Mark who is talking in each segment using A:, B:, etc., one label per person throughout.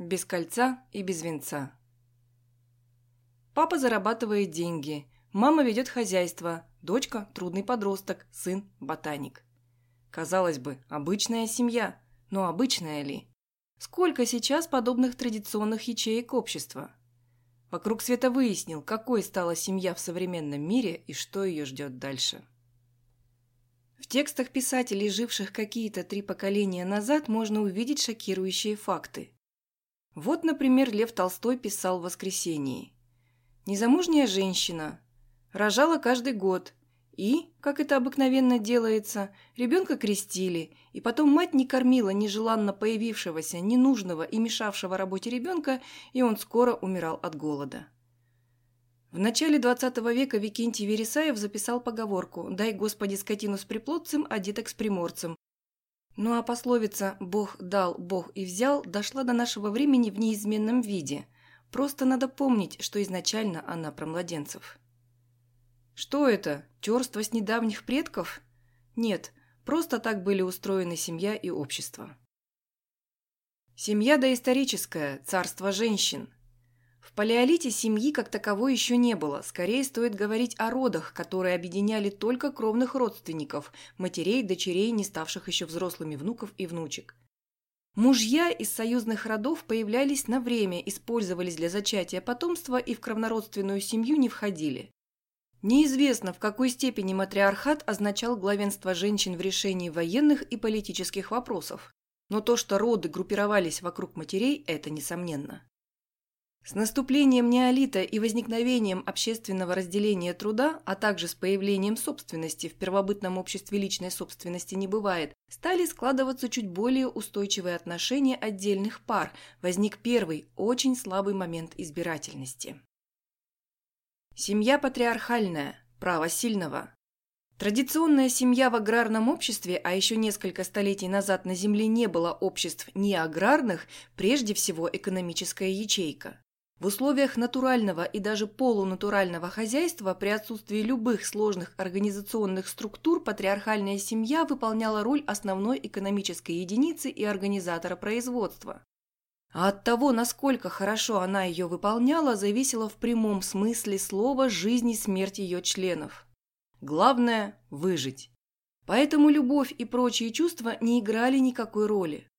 A: Без кольца и без венца. Папа зарабатывает деньги, мама ведет хозяйство, дочка – трудный подросток, сын – ботаник. Казалось бы, обычная семья, но обычная ли? Сколько сейчас подобных традиционных ячеек общества? Вокруг света выяснил, какой стала семья в современном мире и что ее ждет дальше. В текстах писателей, живших какие-то три поколения назад, можно увидеть шокирующие факты. Вот, например, Лев Толстой писал в «Воскресении». Незамужняя женщина. Рожала каждый год. И, как это обыкновенно делается, ребенка крестили, и потом мать не кормила нежеланно появившегося, ненужного и мешавшего работе ребенка, и он скоро умирал от голода. В начале XX века Викентий Вересаев записал поговорку «Дай, Господи, скотину с приплодцем, а деток с приморцем». Ну а пословица «Бог дал, Бог и взял» дошла до нашего времени в неизменном виде. Просто надо помнить, что изначально она про младенцев. Что это? Терство с недавних предков? Нет, просто так были устроены семья и общество. Семья доисторическая, царство женщин – в палеолите семьи как таковой еще не было, скорее стоит говорить о родах, которые объединяли только кровных родственников, матерей, дочерей, не ставших еще взрослыми внуков и внучек. Мужья из союзных родов появлялись на время, использовались для зачатия потомства и в кровнородственную семью не входили. Неизвестно, в какой степени матриархат означал главенство женщин в решении военных и политических вопросов, но то, что роды группировались вокруг матерей, это несомненно. С наступлением неолита и возникновением общественного разделения труда, а также с появлением собственности в первобытном обществе личной собственности не бывает, стали складываться чуть более устойчивые отношения отдельных пар, возник первый, очень слабый момент избирательности. Семья патриархальная, право сильного. Традиционная семья в аграрном обществе, а еще несколько столетий назад на Земле не было обществ не аграрных, прежде всего экономическая ячейка. В условиях натурального и даже полунатурального хозяйства при отсутствии любых сложных организационных структур патриархальная семья выполняла роль основной экономической единицы и организатора производства. А от того, насколько хорошо она ее выполняла, зависело в прямом смысле слова жизнь и смерть ее членов. Главное – выжить. Поэтому любовь и прочие чувства не играли никакой роли.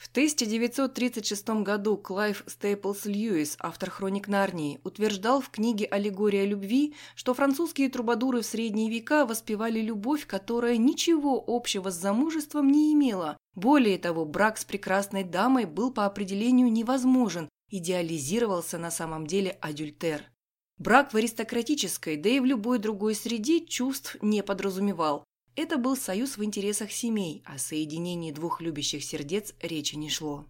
A: В 1936 году Клайв Стейплс Льюис, автор «Хроник Нарнии», утверждал в книге «Аллегория любви», что французские трубадуры в средние века воспевали любовь, которая ничего общего с замужеством не имела. Более того, брак с прекрасной дамой был по определению невозможен, идеализировался на самом деле адюльтер. Брак в аристократической, да и в любой другой среде чувств не подразумевал. Это был союз в интересах семей, о соединении двух любящих сердец речи не шло.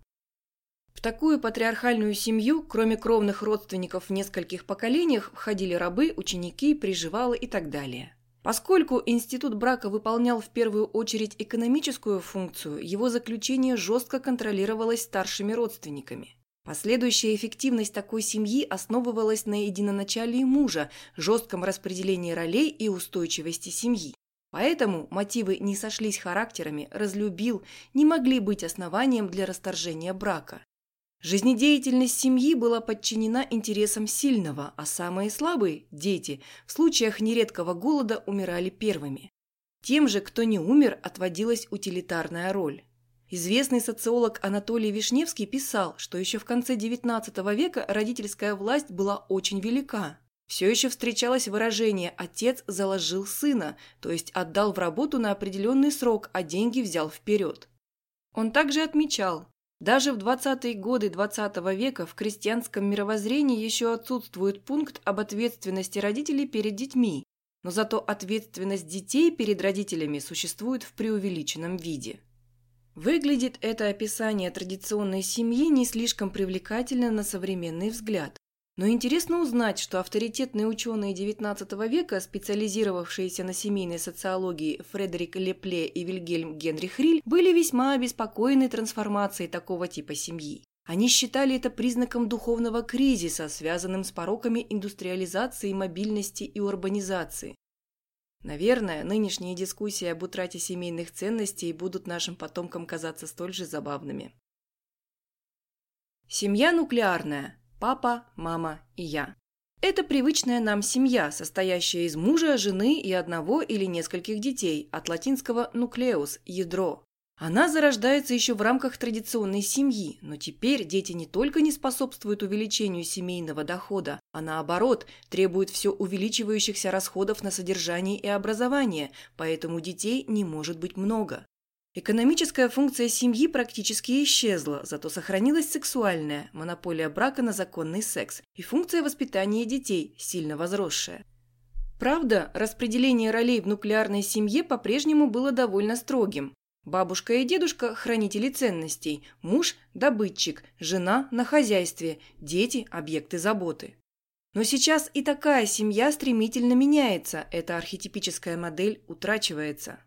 A: В такую патриархальную семью, кроме кровных родственников в нескольких поколениях, входили рабы, ученики, приживалы и так далее. Поскольку институт брака выполнял в первую очередь экономическую функцию, его заключение жестко контролировалось старшими родственниками. Последующая эффективность такой семьи основывалась на единоначалии мужа, жестком распределении ролей и устойчивости семьи. Поэтому мотивы не сошлись характерами, разлюбил, не могли быть основанием для расторжения брака. Жизнедеятельность семьи была подчинена интересам сильного, а самые слабые – дети – в случаях нередкого голода умирали первыми. Тем же, кто не умер, отводилась утилитарная роль. Известный социолог Анатолий Вишневский писал, что еще в конце XIX века родительская власть была очень велика. Все еще встречалось выражение «отец заложил сына», то есть отдал в работу на определенный срок, а деньги взял вперед. Он также отмечал, даже в 20-е годы XX -го века в крестьянском мировоззрении еще отсутствует пункт об ответственности родителей перед детьми, но зато ответственность детей перед родителями существует в преувеличенном виде. Выглядит это описание традиционной семьи не слишком привлекательно на современный взгляд. Но интересно узнать, что авторитетные ученые XIX века, специализировавшиеся на семейной социологии Фредерик Лепле и Вильгельм Генрих Риль, были весьма обеспокоены трансформацией такого типа семьи. Они считали это признаком духовного кризиса, связанным с пороками индустриализации, мобильности и урбанизации. Наверное, нынешние дискуссии об утрате семейных ценностей будут нашим потомкам казаться столь же забавными. Семья нуклеарная. Папа, мама и я. Это привычная нам семья, состоящая из мужа, жены и одного или нескольких детей, от латинского «нуклеус» – ядро. Она зарождается еще в рамках традиционной семьи, но теперь дети не только не способствуют увеличению семейного дохода, а наоборот, требуют все увеличивающихся расходов на содержание и образование, поэтому детей не может быть много. Экономическая функция семьи практически исчезла, зато сохранилась сексуальная, монополия брака на законный секс, и функция воспитания детей, сильно возросшая. Правда, распределение ролей в нуклеарной семье по-прежнему было довольно строгим. Бабушка и дедушка – хранители ценностей, муж – добытчик, жена – на хозяйстве, дети – объекты заботы. Но сейчас и такая семья стремительно меняется, эта архетипическая модель утрачивается.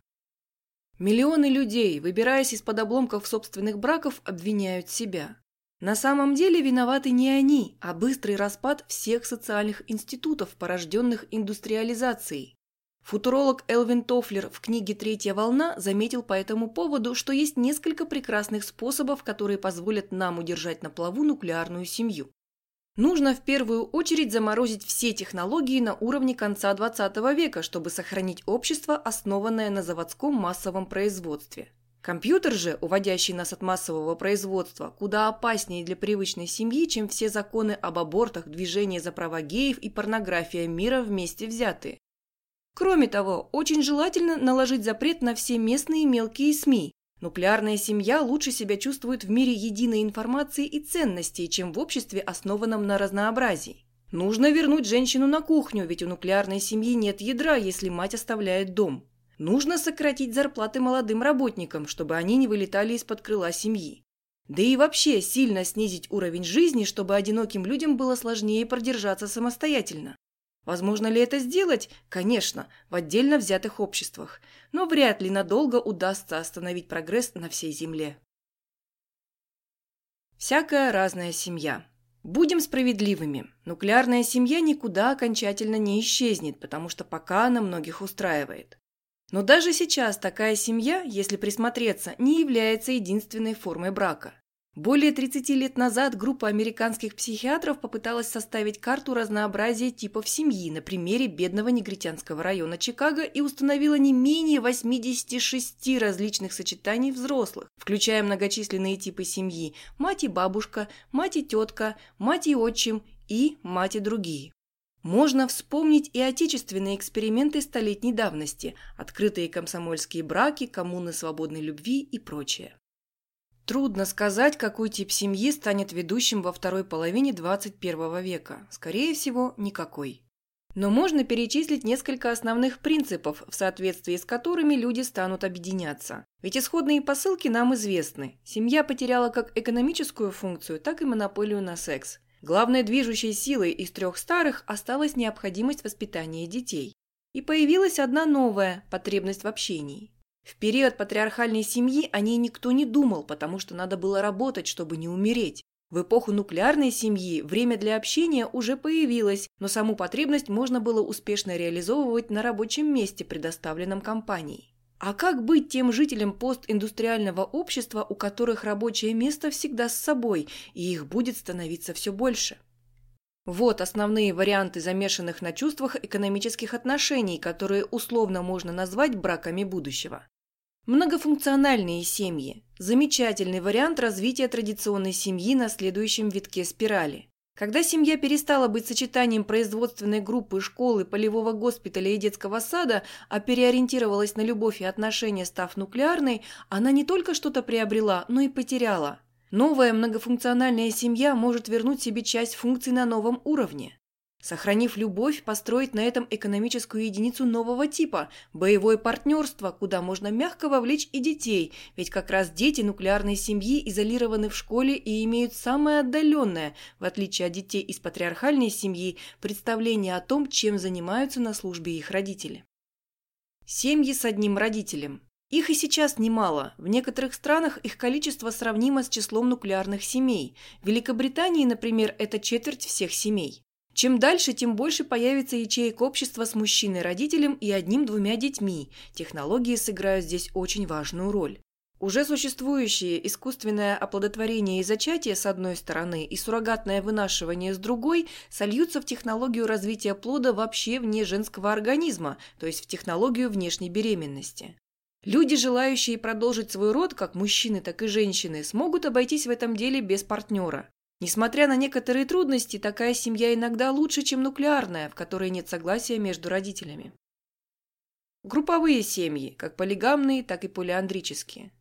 A: Миллионы людей, выбираясь из-под обломков собственных браков, обвиняют себя. На самом деле виноваты не они, а быстрый распад всех социальных институтов, порожденных индустриализацией. Футуролог Элвин Тофлер в книге «Третья волна» заметил по этому поводу, что есть несколько прекрасных способов, которые позволят нам удержать на плаву нуклеарную семью. Нужно в первую очередь заморозить все технологии на уровне конца 20 века, чтобы сохранить общество, основанное на заводском массовом производстве. Компьютер же, уводящий нас от массового производства, куда опаснее для привычной семьи, чем все законы об абортах, движение за права геев и порнография мира вместе взятые. Кроме того, очень желательно наложить запрет на все местные мелкие СМИ. Нуклеарная семья лучше себя чувствует в мире единой информации и ценностей, чем в обществе, основанном на разнообразии. Нужно вернуть женщину на кухню, ведь у нуклеарной семьи нет ядра, если мать оставляет дом. Нужно сократить зарплаты молодым работникам, чтобы они не вылетали из-под крыла семьи. Да и вообще сильно снизить уровень жизни, чтобы одиноким людям было сложнее продержаться самостоятельно. Возможно ли это сделать? Конечно, в отдельно взятых обществах, но вряд ли надолго удастся остановить прогресс на всей Земле. Всякая разная семья. Будем справедливыми. Нуклеарная семья никуда окончательно не исчезнет, потому что пока она многих устраивает. Но даже сейчас такая семья, если присмотреться, не является единственной формой брака. Более 30 лет назад группа американских психиатров попыталась составить карту разнообразия типов семьи на примере бедного негритянского района Чикаго и установила не менее 86 различных сочетаний взрослых, включая многочисленные типы семьи – мать и бабушка, мать и тетка, мать и отчим и мать и другие. Можно вспомнить и отечественные эксперименты столетней давности, открытые комсомольские браки, коммуны свободной любви и прочее. Трудно сказать, какой тип семьи станет ведущим во второй половине 21 века. Скорее всего, никакой. Но можно перечислить несколько основных принципов, в соответствии с которыми люди станут объединяться. Ведь исходные посылки нам известны. Семья потеряла как экономическую функцию, так и монополию на секс. Главной движущей силой из трех старых осталась необходимость воспитания детей. И появилась одна новая – потребность в общении. В период патриархальной семьи о ней никто не думал, потому что надо было работать, чтобы не умереть. В эпоху нуклеарной семьи время для общения уже появилось, но саму потребность можно было успешно реализовывать на рабочем месте, предоставленном компанией. А как быть тем жителям постиндустриального общества, у которых рабочее место всегда с собой, и их будет становиться все больше? Вот основные варианты замешанных на чувствах экономических отношений, которые условно можно назвать браками будущего. Многофункциональные семьи – замечательный вариант развития традиционной семьи на следующем витке спирали. Когда семья перестала быть сочетанием производственной группы, школы, полевого госпиталя и детского сада, а переориентировалась на любовь и отношения, став нуклеарной, она не только что-то приобрела, но и потеряла. Новая многофункциональная семья может вернуть себе часть функций на новом уровне. Сохранив любовь, построить на этом экономическую единицу нового типа – боевое партнерство, куда можно мягко вовлечь и детей, ведь как раз дети нуклеарной семьи изолированы в школе и имеют самое отдаленное, в отличие от детей из патриархальной семьи, представление о том, чем занимаются на службе их родители. Семьи с одним родителем. Их и сейчас немало. В некоторых странах их количество сравнимо с числом нуклеарных семей. В Великобритании, например, это четверть всех семей. Чем дальше, тем больше появится ячеек общества с мужчиной-родителем и одним-двумя детьми. Технологии сыграют здесь очень важную роль. Уже существующее искусственное оплодотворение и зачатие с одной стороны и суррогатное вынашивание с другой сольются в технологию развития плода вообще вне женского организма, то есть в технологию внешней беременности. Люди, желающие продолжить свой род, как мужчины, так и женщины, смогут обойтись в этом деле без партнера. Несмотря на некоторые трудности, такая семья иногда лучше, чем нуклеарная, в которой нет согласия между родителями. Групповые семьи, как полигамные, так и полиандрические.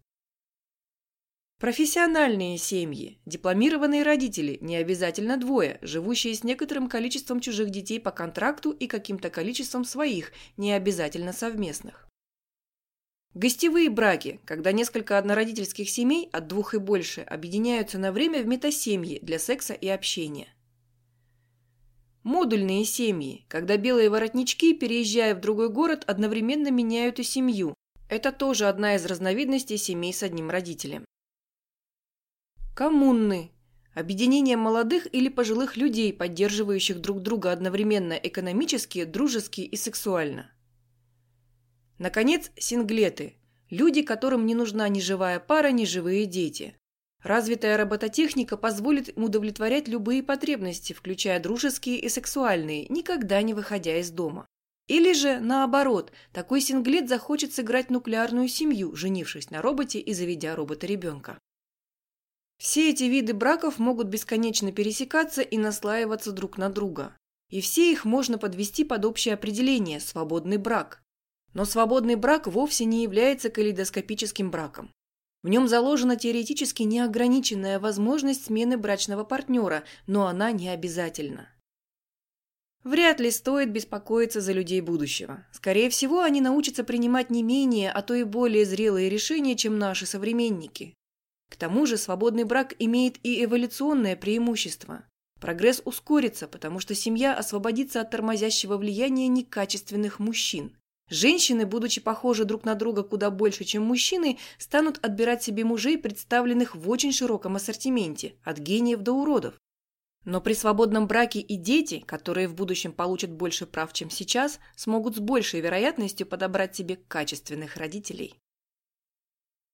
A: Профессиональные семьи, дипломированные родители, не обязательно двое, живущие с некоторым количеством чужих детей по контракту и каким-то количеством своих, не обязательно совместных. Гостевые браки, когда несколько однородительских семей, от двух и больше, объединяются на время в метасемьи для секса и общения. Модульные семьи, когда белые воротнички, переезжая в другой город, одновременно меняют и семью. Это тоже одна из разновидностей семей с одним родителем. Коммуны. Объединение молодых или пожилых людей, поддерживающих друг друга одновременно экономически, дружески и сексуально. Наконец, синглеты. Люди, которым не нужна ни живая пара, ни живые дети. Развитая робототехника позволит им удовлетворять любые потребности, включая дружеские и сексуальные, никогда не выходя из дома. Или же, наоборот, такой синглет захочет сыграть нуклеарную семью, женившись на роботе и заведя робота-ребенка. Все эти виды браков могут бесконечно пересекаться и наслаиваться друг на друга. И все их можно подвести под общее определение – свободный брак. Но свободный брак вовсе не является калейдоскопическим браком. В нем заложена теоретически неограниченная возможность смены брачного партнера, но она не обязательна. Вряд ли стоит беспокоиться за людей будущего. Скорее всего, они научатся принимать не менее, а то и более зрелые решения, чем наши современники. К тому же свободный брак имеет и эволюционное преимущество. Прогресс ускорится, потому что семья освободится от тормозящего влияния некачественных мужчин. Женщины, будучи похожи друг на друга куда больше, чем мужчины, станут отбирать себе мужей, представленных в очень широком ассортименте, от гениев до уродов. Но при свободном браке и дети, которые в будущем получат больше прав, чем сейчас, смогут с большей вероятностью подобрать себе качественных родителей.